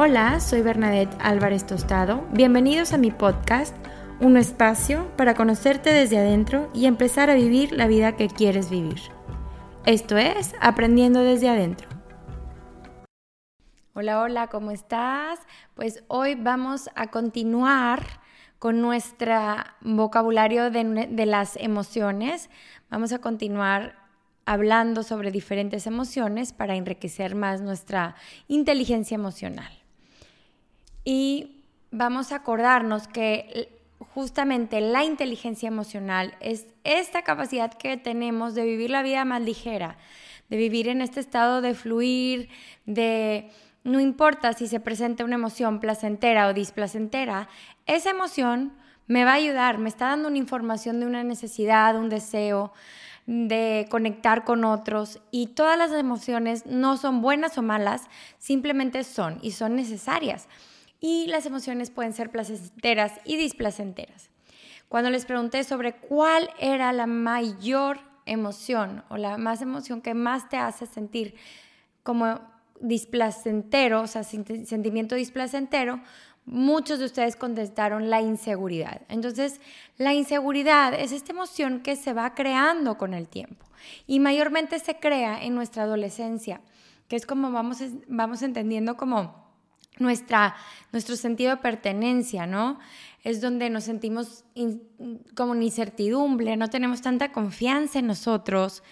Hola, soy Bernadette Álvarez Tostado. Bienvenidos a mi podcast, un espacio para conocerte desde adentro y empezar a vivir la vida que quieres vivir. Esto es Aprendiendo desde adentro. Hola, hola, ¿cómo estás? Pues hoy vamos a continuar con nuestro vocabulario de, de las emociones. Vamos a continuar hablando sobre diferentes emociones para enriquecer más nuestra inteligencia emocional. Y vamos a acordarnos que justamente la inteligencia emocional es esta capacidad que tenemos de vivir la vida más ligera, de vivir en este estado de fluir, de no importa si se presenta una emoción placentera o displacentera, esa emoción me va a ayudar, me está dando una información de una necesidad, un deseo, de conectar con otros y todas las emociones no son buenas o malas, simplemente son y son necesarias y las emociones pueden ser placenteras y displacenteras. Cuando les pregunté sobre cuál era la mayor emoción o la más emoción que más te hace sentir como displacentero, o sea, sentimiento displacentero, muchos de ustedes contestaron la inseguridad. Entonces, la inseguridad es esta emoción que se va creando con el tiempo y mayormente se crea en nuestra adolescencia, que es como vamos, vamos entendiendo como nuestra, nuestro sentido de pertenencia, ¿no? Es donde nos sentimos como en incertidumbre, no tenemos tanta confianza en nosotros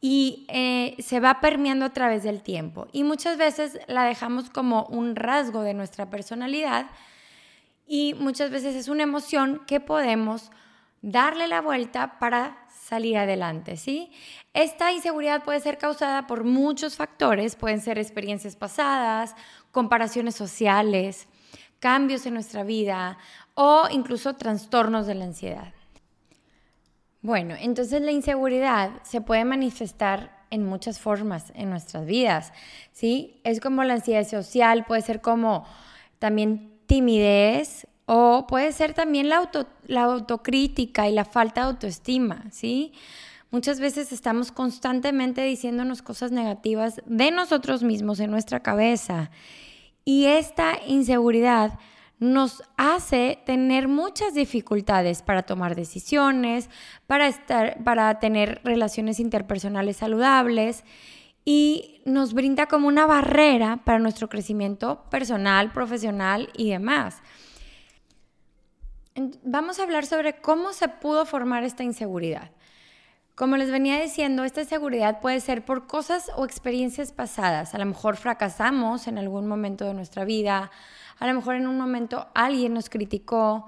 y eh, se va permeando a través del tiempo. Y muchas veces la dejamos como un rasgo de nuestra personalidad y muchas veces es una emoción que podemos darle la vuelta para salir adelante, ¿sí? Esta inseguridad puede ser causada por muchos factores, pueden ser experiencias pasadas, comparaciones sociales, cambios en nuestra vida o incluso trastornos de la ansiedad. Bueno, entonces la inseguridad se puede manifestar en muchas formas en nuestras vidas, ¿sí? Es como la ansiedad social, puede ser como también timidez, o puede ser también la, auto, la autocrítica y la falta de autoestima, ¿sí? Muchas veces estamos constantemente diciéndonos cosas negativas de nosotros mismos en nuestra cabeza. Y esta inseguridad nos hace tener muchas dificultades para tomar decisiones, para, estar, para tener relaciones interpersonales saludables y nos brinda como una barrera para nuestro crecimiento personal, profesional y demás. Vamos a hablar sobre cómo se pudo formar esta inseguridad. Como les venía diciendo, esta inseguridad puede ser por cosas o experiencias pasadas. A lo mejor fracasamos en algún momento de nuestra vida, a lo mejor en un momento alguien nos criticó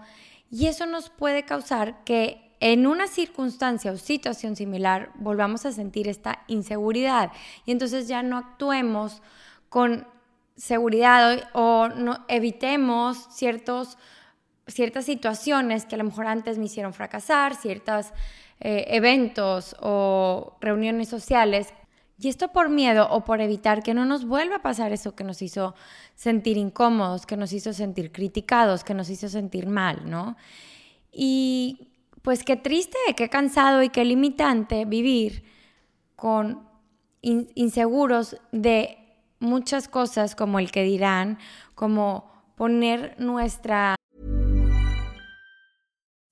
y eso nos puede causar que en una circunstancia o situación similar volvamos a sentir esta inseguridad y entonces ya no actuemos con seguridad o no evitemos ciertos ciertas situaciones que a lo mejor antes me hicieron fracasar, ciertos eh, eventos o reuniones sociales. Y esto por miedo o por evitar que no nos vuelva a pasar eso que nos hizo sentir incómodos, que nos hizo sentir criticados, que nos hizo sentir mal, ¿no? Y pues qué triste, qué cansado y qué limitante vivir con inseguros de muchas cosas como el que dirán, como poner nuestra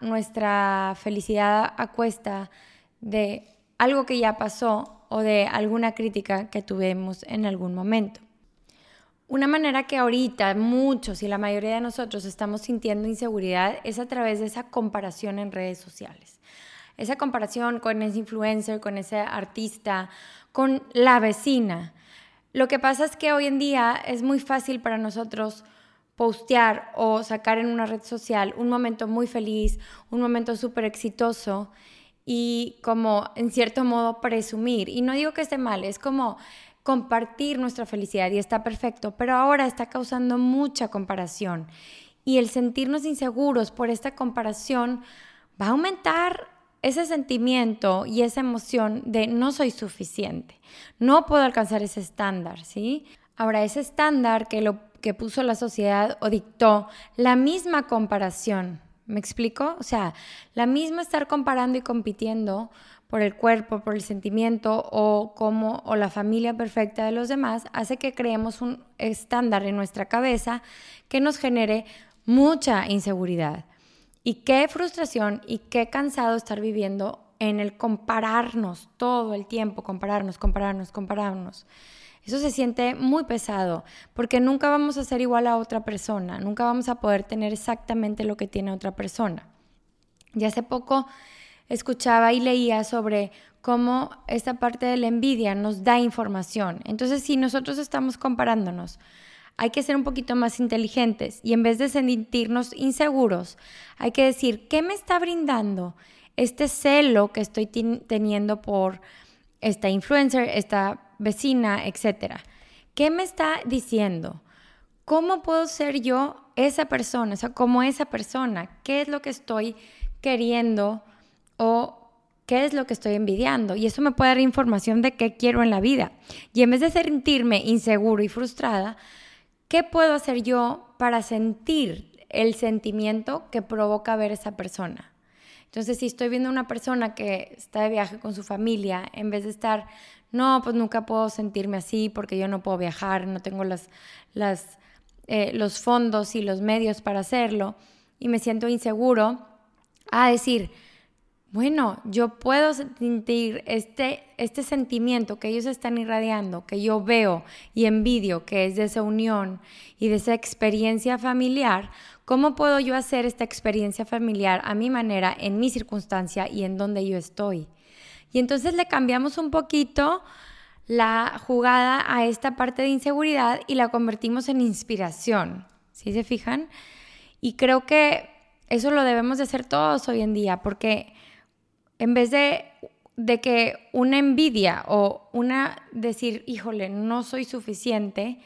Nuestra felicidad a cuesta de algo que ya pasó o de alguna crítica que tuvimos en algún momento. Una manera que ahorita muchos y la mayoría de nosotros estamos sintiendo inseguridad es a través de esa comparación en redes sociales esa comparación con ese influencer, con ese artista, con la vecina. Lo que pasa es que hoy en día es muy fácil para nosotros postear o sacar en una red social un momento muy feliz, un momento súper exitoso y como en cierto modo presumir. Y no digo que esté mal, es como compartir nuestra felicidad y está perfecto, pero ahora está causando mucha comparación y el sentirnos inseguros por esta comparación va a aumentar ese sentimiento y esa emoción de no soy suficiente, no puedo alcanzar ese estándar, ¿sí? Ahora, ese estándar que, lo, que puso la sociedad o dictó, la misma comparación, ¿me explico? O sea, la misma estar comparando y compitiendo por el cuerpo, por el sentimiento o como o la familia perfecta de los demás hace que creemos un estándar en nuestra cabeza que nos genere mucha inseguridad. Y qué frustración y qué cansado estar viviendo en el compararnos todo el tiempo, compararnos, compararnos, compararnos. Eso se siente muy pesado porque nunca vamos a ser igual a otra persona, nunca vamos a poder tener exactamente lo que tiene otra persona. Y hace poco escuchaba y leía sobre cómo esta parte de la envidia nos da información. Entonces, si nosotros estamos comparándonos hay que ser un poquito más inteligentes y en vez de sentirnos inseguros, hay que decir, ¿qué me está brindando este celo que estoy teniendo por esta influencer, esta vecina, etcétera? ¿Qué me está diciendo? ¿Cómo puedo ser yo esa persona? O sea, como esa persona, ¿qué es lo que estoy queriendo o qué es lo que estoy envidiando? Y eso me puede dar información de qué quiero en la vida. Y en vez de sentirme inseguro y frustrada, ¿Qué puedo hacer yo para sentir el sentimiento que provoca ver esa persona? Entonces, si estoy viendo una persona que está de viaje con su familia, en vez de estar, no, pues nunca puedo sentirme así porque yo no puedo viajar, no tengo las, las, eh, los fondos y los medios para hacerlo, y me siento inseguro, a decir, bueno, yo puedo sentir este, este sentimiento que ellos están irradiando, que yo veo y envidio, que es de esa unión y de esa experiencia familiar. ¿Cómo puedo yo hacer esta experiencia familiar a mi manera, en mi circunstancia y en donde yo estoy? Y entonces le cambiamos un poquito la jugada a esta parte de inseguridad y la convertimos en inspiración. ¿Sí se fijan? Y creo que eso lo debemos de hacer todos hoy en día, porque en vez de, que una envidia o una decir, híjole, no soy suficiente,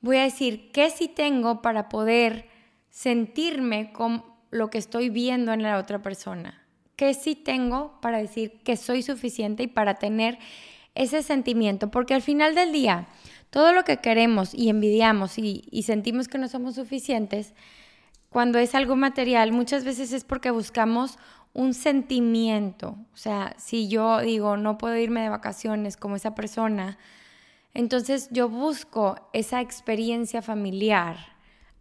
voy a decir, ¿qué sí tengo para poder sentirme con lo que estoy viendo en la otra persona? ¿Qué sí tengo para decir que soy suficiente y para tener ese sentimiento? Porque al final del día, todo lo que queremos y envidiamos y, y sentimos que no somos suficientes, cuando es algo material, muchas veces es porque buscamos un sentimiento. O sea, si yo digo, no puedo irme de vacaciones como esa persona, entonces yo busco esa experiencia familiar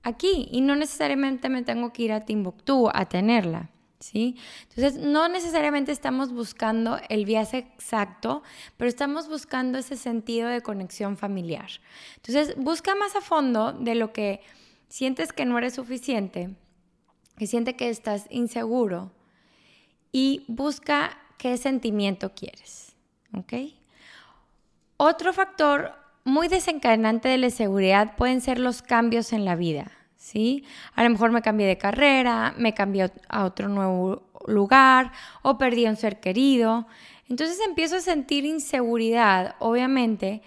aquí y no necesariamente me tengo que ir a Timbuktu a tenerla. ¿Sí? Entonces, no necesariamente estamos buscando el viaje exacto, pero estamos buscando ese sentido de conexión familiar. Entonces, busca más a fondo de lo que sientes que no eres suficiente, que siente que estás inseguro, y busca qué sentimiento quieres. ¿Ok? Otro factor muy desencadenante de la inseguridad pueden ser los cambios en la vida. ¿sí? A lo mejor me cambié de carrera, me cambié a otro nuevo lugar o perdí a un ser querido. Entonces empiezo a sentir inseguridad, obviamente,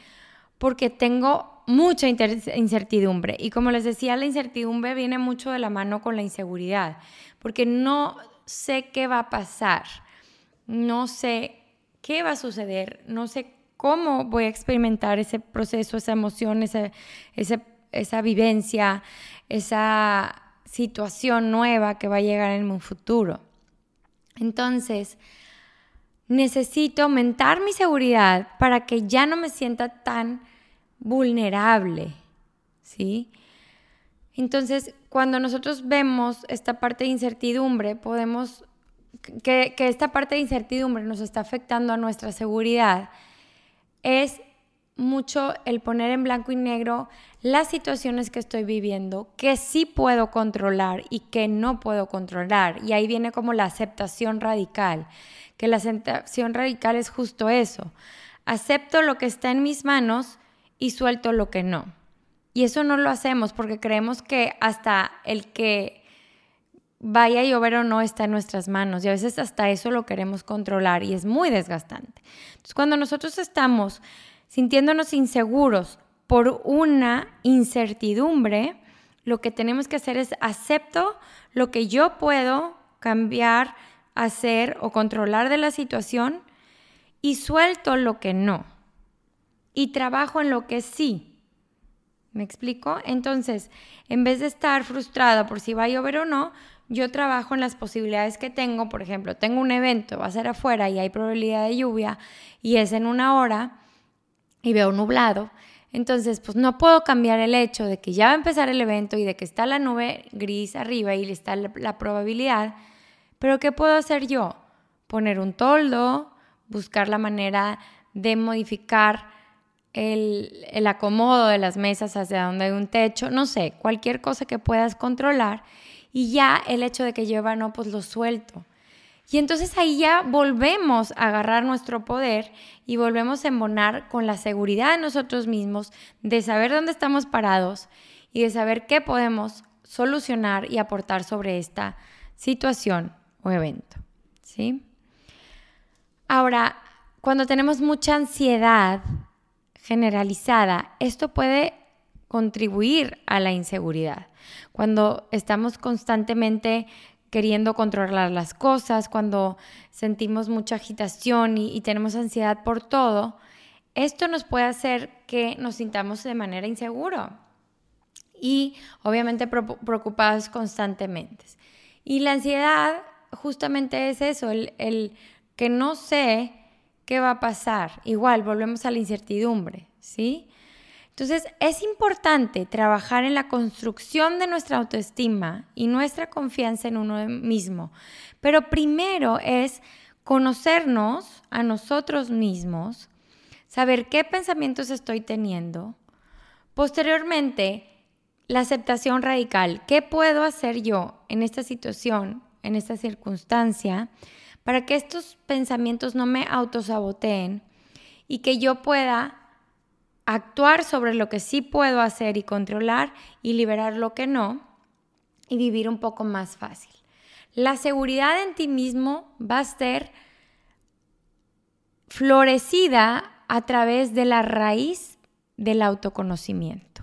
porque tengo mucha incertidumbre. Y como les decía, la incertidumbre viene mucho de la mano con la inseguridad, porque no sé qué va a pasar, no sé qué va a suceder, no sé cómo voy a experimentar ese proceso, esa emoción, esa, esa vivencia, esa situación nueva que va a llegar en un futuro. Entonces, necesito aumentar mi seguridad para que ya no me sienta tan vulnerable, ¿sí? Entonces, cuando nosotros vemos esta parte de incertidumbre, podemos, que, esta parte de incertidumbre nos está afectando a nuestra seguridad, es mucho el poner en blanco y negro las situaciones que estoy viviendo, que sí puedo controlar y que no puedo controlar. Y ahí viene como la aceptación radical, que la aceptación radical es justo eso. Acepto lo que está en mis manos y suelto lo que no. Y eso no lo hacemos porque creemos que hasta el que vaya a llover o no está en nuestras manos y a veces hasta eso lo queremos controlar y es muy desgastante. Entonces, cuando nosotros estamos sintiéndonos inseguros por una incertidumbre, lo que tenemos que hacer es acepto lo que yo puedo cambiar, hacer o controlar de la situación y suelto lo que no. Y trabajo en lo que sí. ¿Me explico? Entonces, en vez de estar frustrada por si va a llover o no, yo trabajo en las posibilidades que tengo. Por ejemplo, tengo un evento, va a ser afuera y hay probabilidad de lluvia y es en una hora y veo nublado. Entonces, pues no puedo cambiar el hecho de que ya va a empezar el evento y de que está la nube gris arriba y está la, probabilidad. Pero ¿qué puedo hacer yo? Poner un toldo, buscar la manera de modificar el, el, acomodo de las mesas hacia donde hay un techo, no sé, cualquier cosa que puedas controlar y ya el hecho de que lleva no, pues lo suelto. Y entonces ahí ya volvemos a agarrar nuestro poder y volvemos a embonar con la seguridad de nosotros mismos, de saber dónde estamos parados y de saber qué podemos solucionar y aportar sobre esta situación o evento. ¿sí? Ahora, cuando tenemos mucha ansiedad generalizada, esto puede contribuir a la inseguridad. Cuando estamos constantemente queriendo controlar las cosas, cuando sentimos mucha agitación y, tenemos ansiedad por todo, esto nos puede hacer que nos sintamos de manera insegura y obviamente preocupados constantemente. Y la ansiedad justamente es eso, el, el, que no sé qué va a pasar. Igual, volvemos a la incertidumbre, ¿sí? Entonces, es importante trabajar en la construcción de nuestra autoestima y nuestra confianza en uno mismo. Pero primero es conocernos a nosotros mismos, saber qué pensamientos estoy teniendo. Posteriormente, la aceptación radical. ¿Qué puedo hacer yo en esta situación, en esta circunstancia, para que estos pensamientos no me autosaboteen y que yo pueda actuar sobre lo que sí puedo hacer y controlar y liberar lo que no y vivir un poco más fácil. La seguridad en ti mismo va a ser florecida a través de la raíz del autoconocimiento.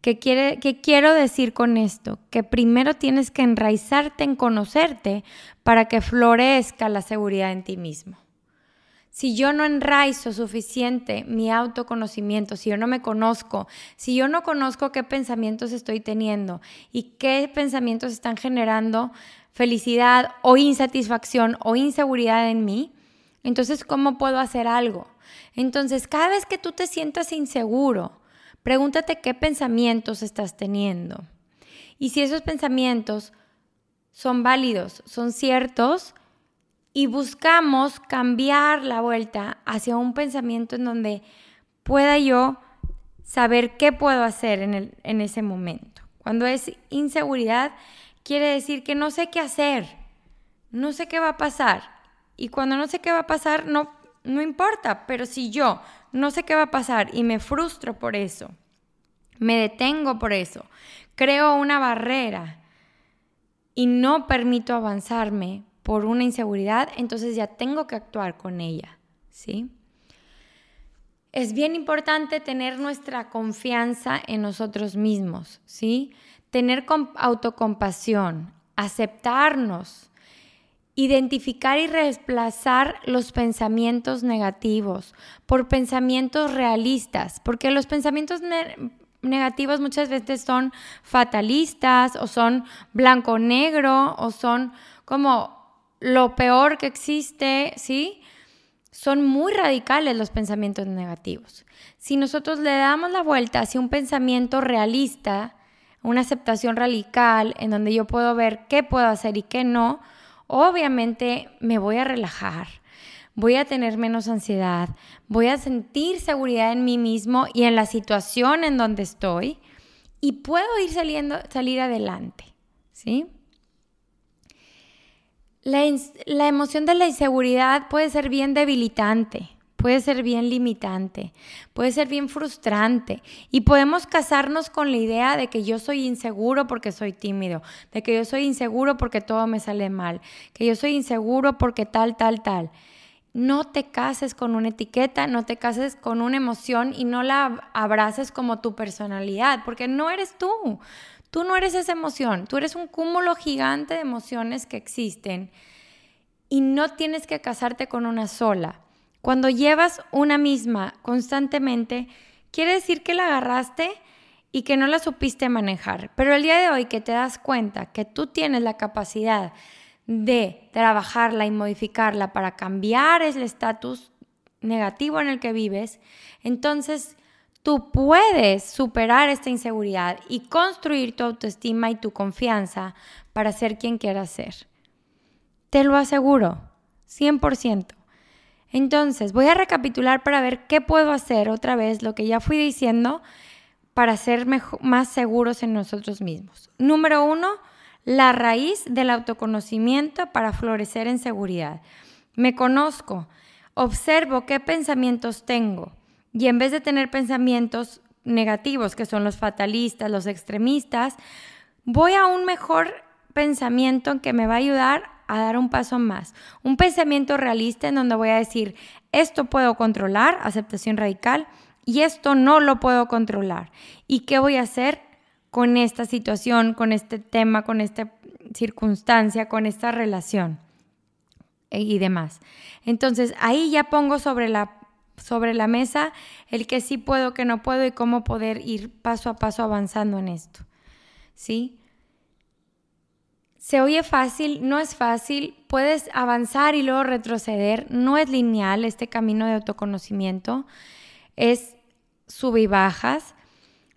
¿Qué, quiere, ¿Qué quiero decir con esto? Que primero tienes que enraizarte en conocerte para que florezca la seguridad en ti mismo si yo no enraizo suficiente mi autoconocimiento, si yo no me conozco, si yo no conozco qué pensamientos estoy teniendo y qué pensamientos están generando felicidad o insatisfacción o inseguridad en mí, entonces ¿cómo puedo hacer algo? Entonces, cada vez que tú te sientas inseguro, pregúntate qué pensamientos estás teniendo. Y si esos pensamientos son válidos, son ciertos, y buscamos cambiar la vuelta hacia un pensamiento en donde pueda yo saber qué puedo hacer en, en ese momento. Cuando es inseguridad, quiere decir que no sé qué hacer, no sé qué va a pasar. Y cuando no sé qué va a pasar, no, no importa, pero si yo no sé qué va a pasar y me frustro por eso, me detengo por eso, creo una barrera y no permito avanzarme, por una inseguridad, entonces ya tengo que actuar con ella, ¿sí? Es bien importante tener nuestra confianza en nosotros mismos, ¿sí? Tener autocompasión, aceptarnos, identificar y reemplazar los pensamientos negativos por pensamientos realistas, porque los pensamientos negativos muchas veces son fatalistas o son blanco-negro o son como lo peor que existe, ¿sí? Son muy radicales los pensamientos negativos. Si nosotros le damos la vuelta hacia un pensamiento realista, una aceptación radical en donde yo puedo ver qué puedo hacer y qué no, obviamente me voy a relajar, voy a tener menos ansiedad, voy a sentir seguridad en mí mismo y en la situación en donde estoy y puedo ir saliendo, salir adelante, ¿sí? La, la emoción de la inseguridad puede ser bien debilitante puede ser bien limitante, puede ser bien frustrante y podemos casarnos con la idea de que yo soy inseguro porque soy tímido, de que yo soy inseguro porque todo me sale mal, que yo soy inseguro porque tal, tal, tal. No te cases con una etiqueta, no te cases con una emoción y no la abraces como tu personalidad, porque no eres tú. Tú no eres esa emoción, tú eres un cúmulo gigante de emociones que existen y no tienes que casarte con una sola. Cuando llevas una misma constantemente, quiere decir que la agarraste y que no la supiste manejar. Pero el día de hoy que te das cuenta que tú tienes la capacidad de trabajarla y modificarla para cambiar el estatus negativo en el que vives, entonces tú puedes superar esta inseguridad y construir tu autoestima y tu confianza para ser quien quieras ser. Te lo aseguro, 100%. Entonces, voy a recapitular para ver qué puedo hacer otra vez, lo que ya fui diciendo, para ser más seguros en nosotros mismos. Número uno, la raíz del autoconocimiento para florecer en seguridad. Me conozco, observo qué pensamientos tengo y en vez de tener pensamientos negativos, que son los fatalistas, los extremistas, voy a un mejor pensamiento que me va a ayudar a dar un paso más. Un pensamiento realista en donde voy a decir, esto puedo controlar, aceptación radical, y esto no lo puedo controlar. ¿Y qué voy a hacer con esta situación, con este tema, con esta circunstancia, con esta relación? y demás. Entonces, ahí ya pongo sobre la, sobre la mesa el que sí puedo, que no puedo y cómo poder ir paso a paso avanzando en esto. ¿Sí? Se oye fácil, no es fácil, puedes avanzar y luego retroceder, no es lineal este camino de autoconocimiento, es sub y bajas,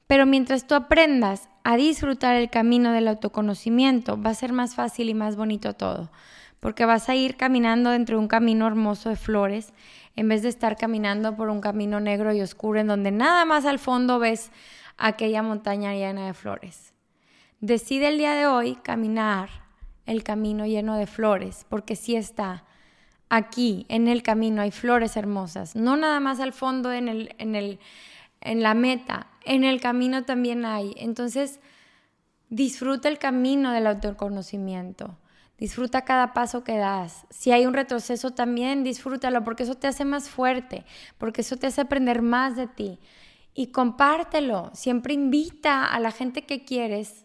pero mientras tú aprendas a disfrutar el camino del autoconocimiento, va a ser más fácil y más bonito todo, porque vas a ir caminando dentro de un camino hermoso de flores, en vez de estar caminando por un camino negro y oscuro en donde nada más al fondo ves aquella montaña llena de flores. Decide el día de hoy caminar el camino lleno de flores, porque sí está. Aquí, en el camino, hay flores hermosas. No nada más al fondo, en, el, en, el, en la meta. En el camino también hay. Entonces, disfruta el camino del autoconocimiento. Disfruta cada paso que das. Si hay un retroceso también, disfrútalo porque eso te hace más fuerte, porque eso te hace aprender más de ti. Y compártelo. Siempre invita a la gente que quieres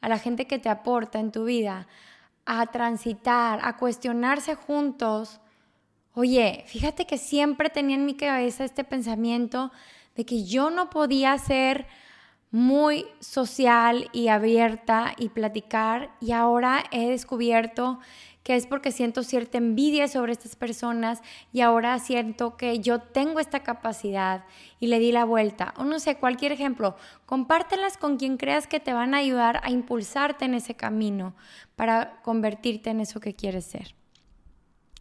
a la gente que te aporta en tu vida, a transitar, a cuestionarse juntos. Oye, fíjate que siempre tenía en mi cabeza este pensamiento de que yo no podía ser muy social y abierta y platicar y ahora he descubierto que es porque siento cierta envidia sobre estas personas y ahora siento que yo tengo esta capacidad y le di la vuelta. O no sé, cualquier ejemplo, compártelas con quien creas que te van a ayudar a impulsarte en ese camino para convertirte en eso que quieres ser.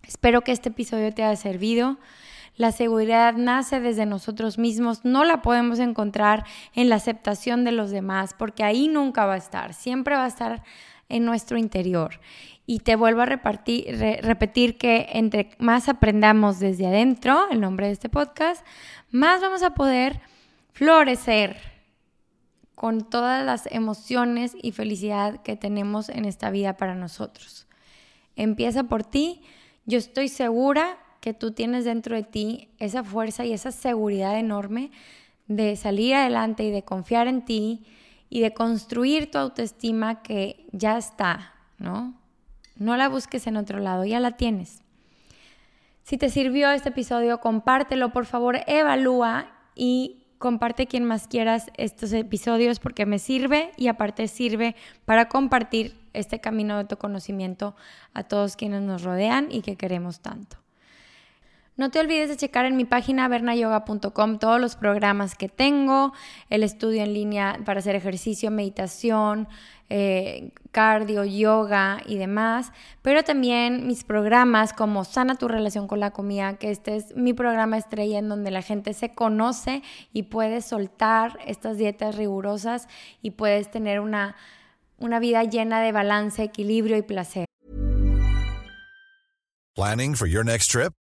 Espero que este episodio te haya servido. La seguridad nace desde nosotros mismos, no la podemos encontrar en la aceptación de los demás, porque ahí nunca va a estar, siempre va a estar en nuestro interior. Y te vuelvo a repetir que entre más aprendamos desde adentro, el nombre de este podcast, más vamos a poder florecer con todas las emociones y felicidad que tenemos en esta vida para nosotros. Empieza por ti. Yo estoy segura que tú tienes dentro de ti esa fuerza y esa seguridad enorme de salir adelante y de confiar en ti y de construir tu autoestima que ya está, ¿no? No la busques en otro lado, ya la tienes. Si te sirvió este episodio, compártelo, por favor, evalúa y comparte quien más quieras estos episodios porque me sirve y aparte sirve para compartir este camino de autoconocimiento a todos quienes nos rodean y que queremos tanto. No te olvides de checar en mi página vernayoga.com todos los programas que tengo, el estudio en línea para hacer ejercicio, meditación, eh, cardio, yoga y demás, pero también mis programas como Sana tu relación con la comida, que este es mi programa estrella en donde la gente se conoce y puede soltar estas dietas rigurosas y puedes tener una, una vida llena de balance, equilibrio y placer. Planning for your next trip?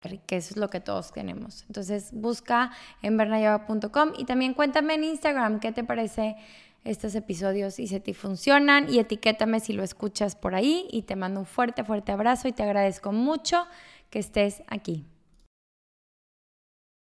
Que eso es lo que todos tenemos. Entonces busca en bernayoga.com y también cuéntame en Instagram qué te parece estos episodios y si te funcionan y etiquétame si lo escuchas por ahí y te mando un fuerte, fuerte abrazo y te agradezco mucho que estés aquí.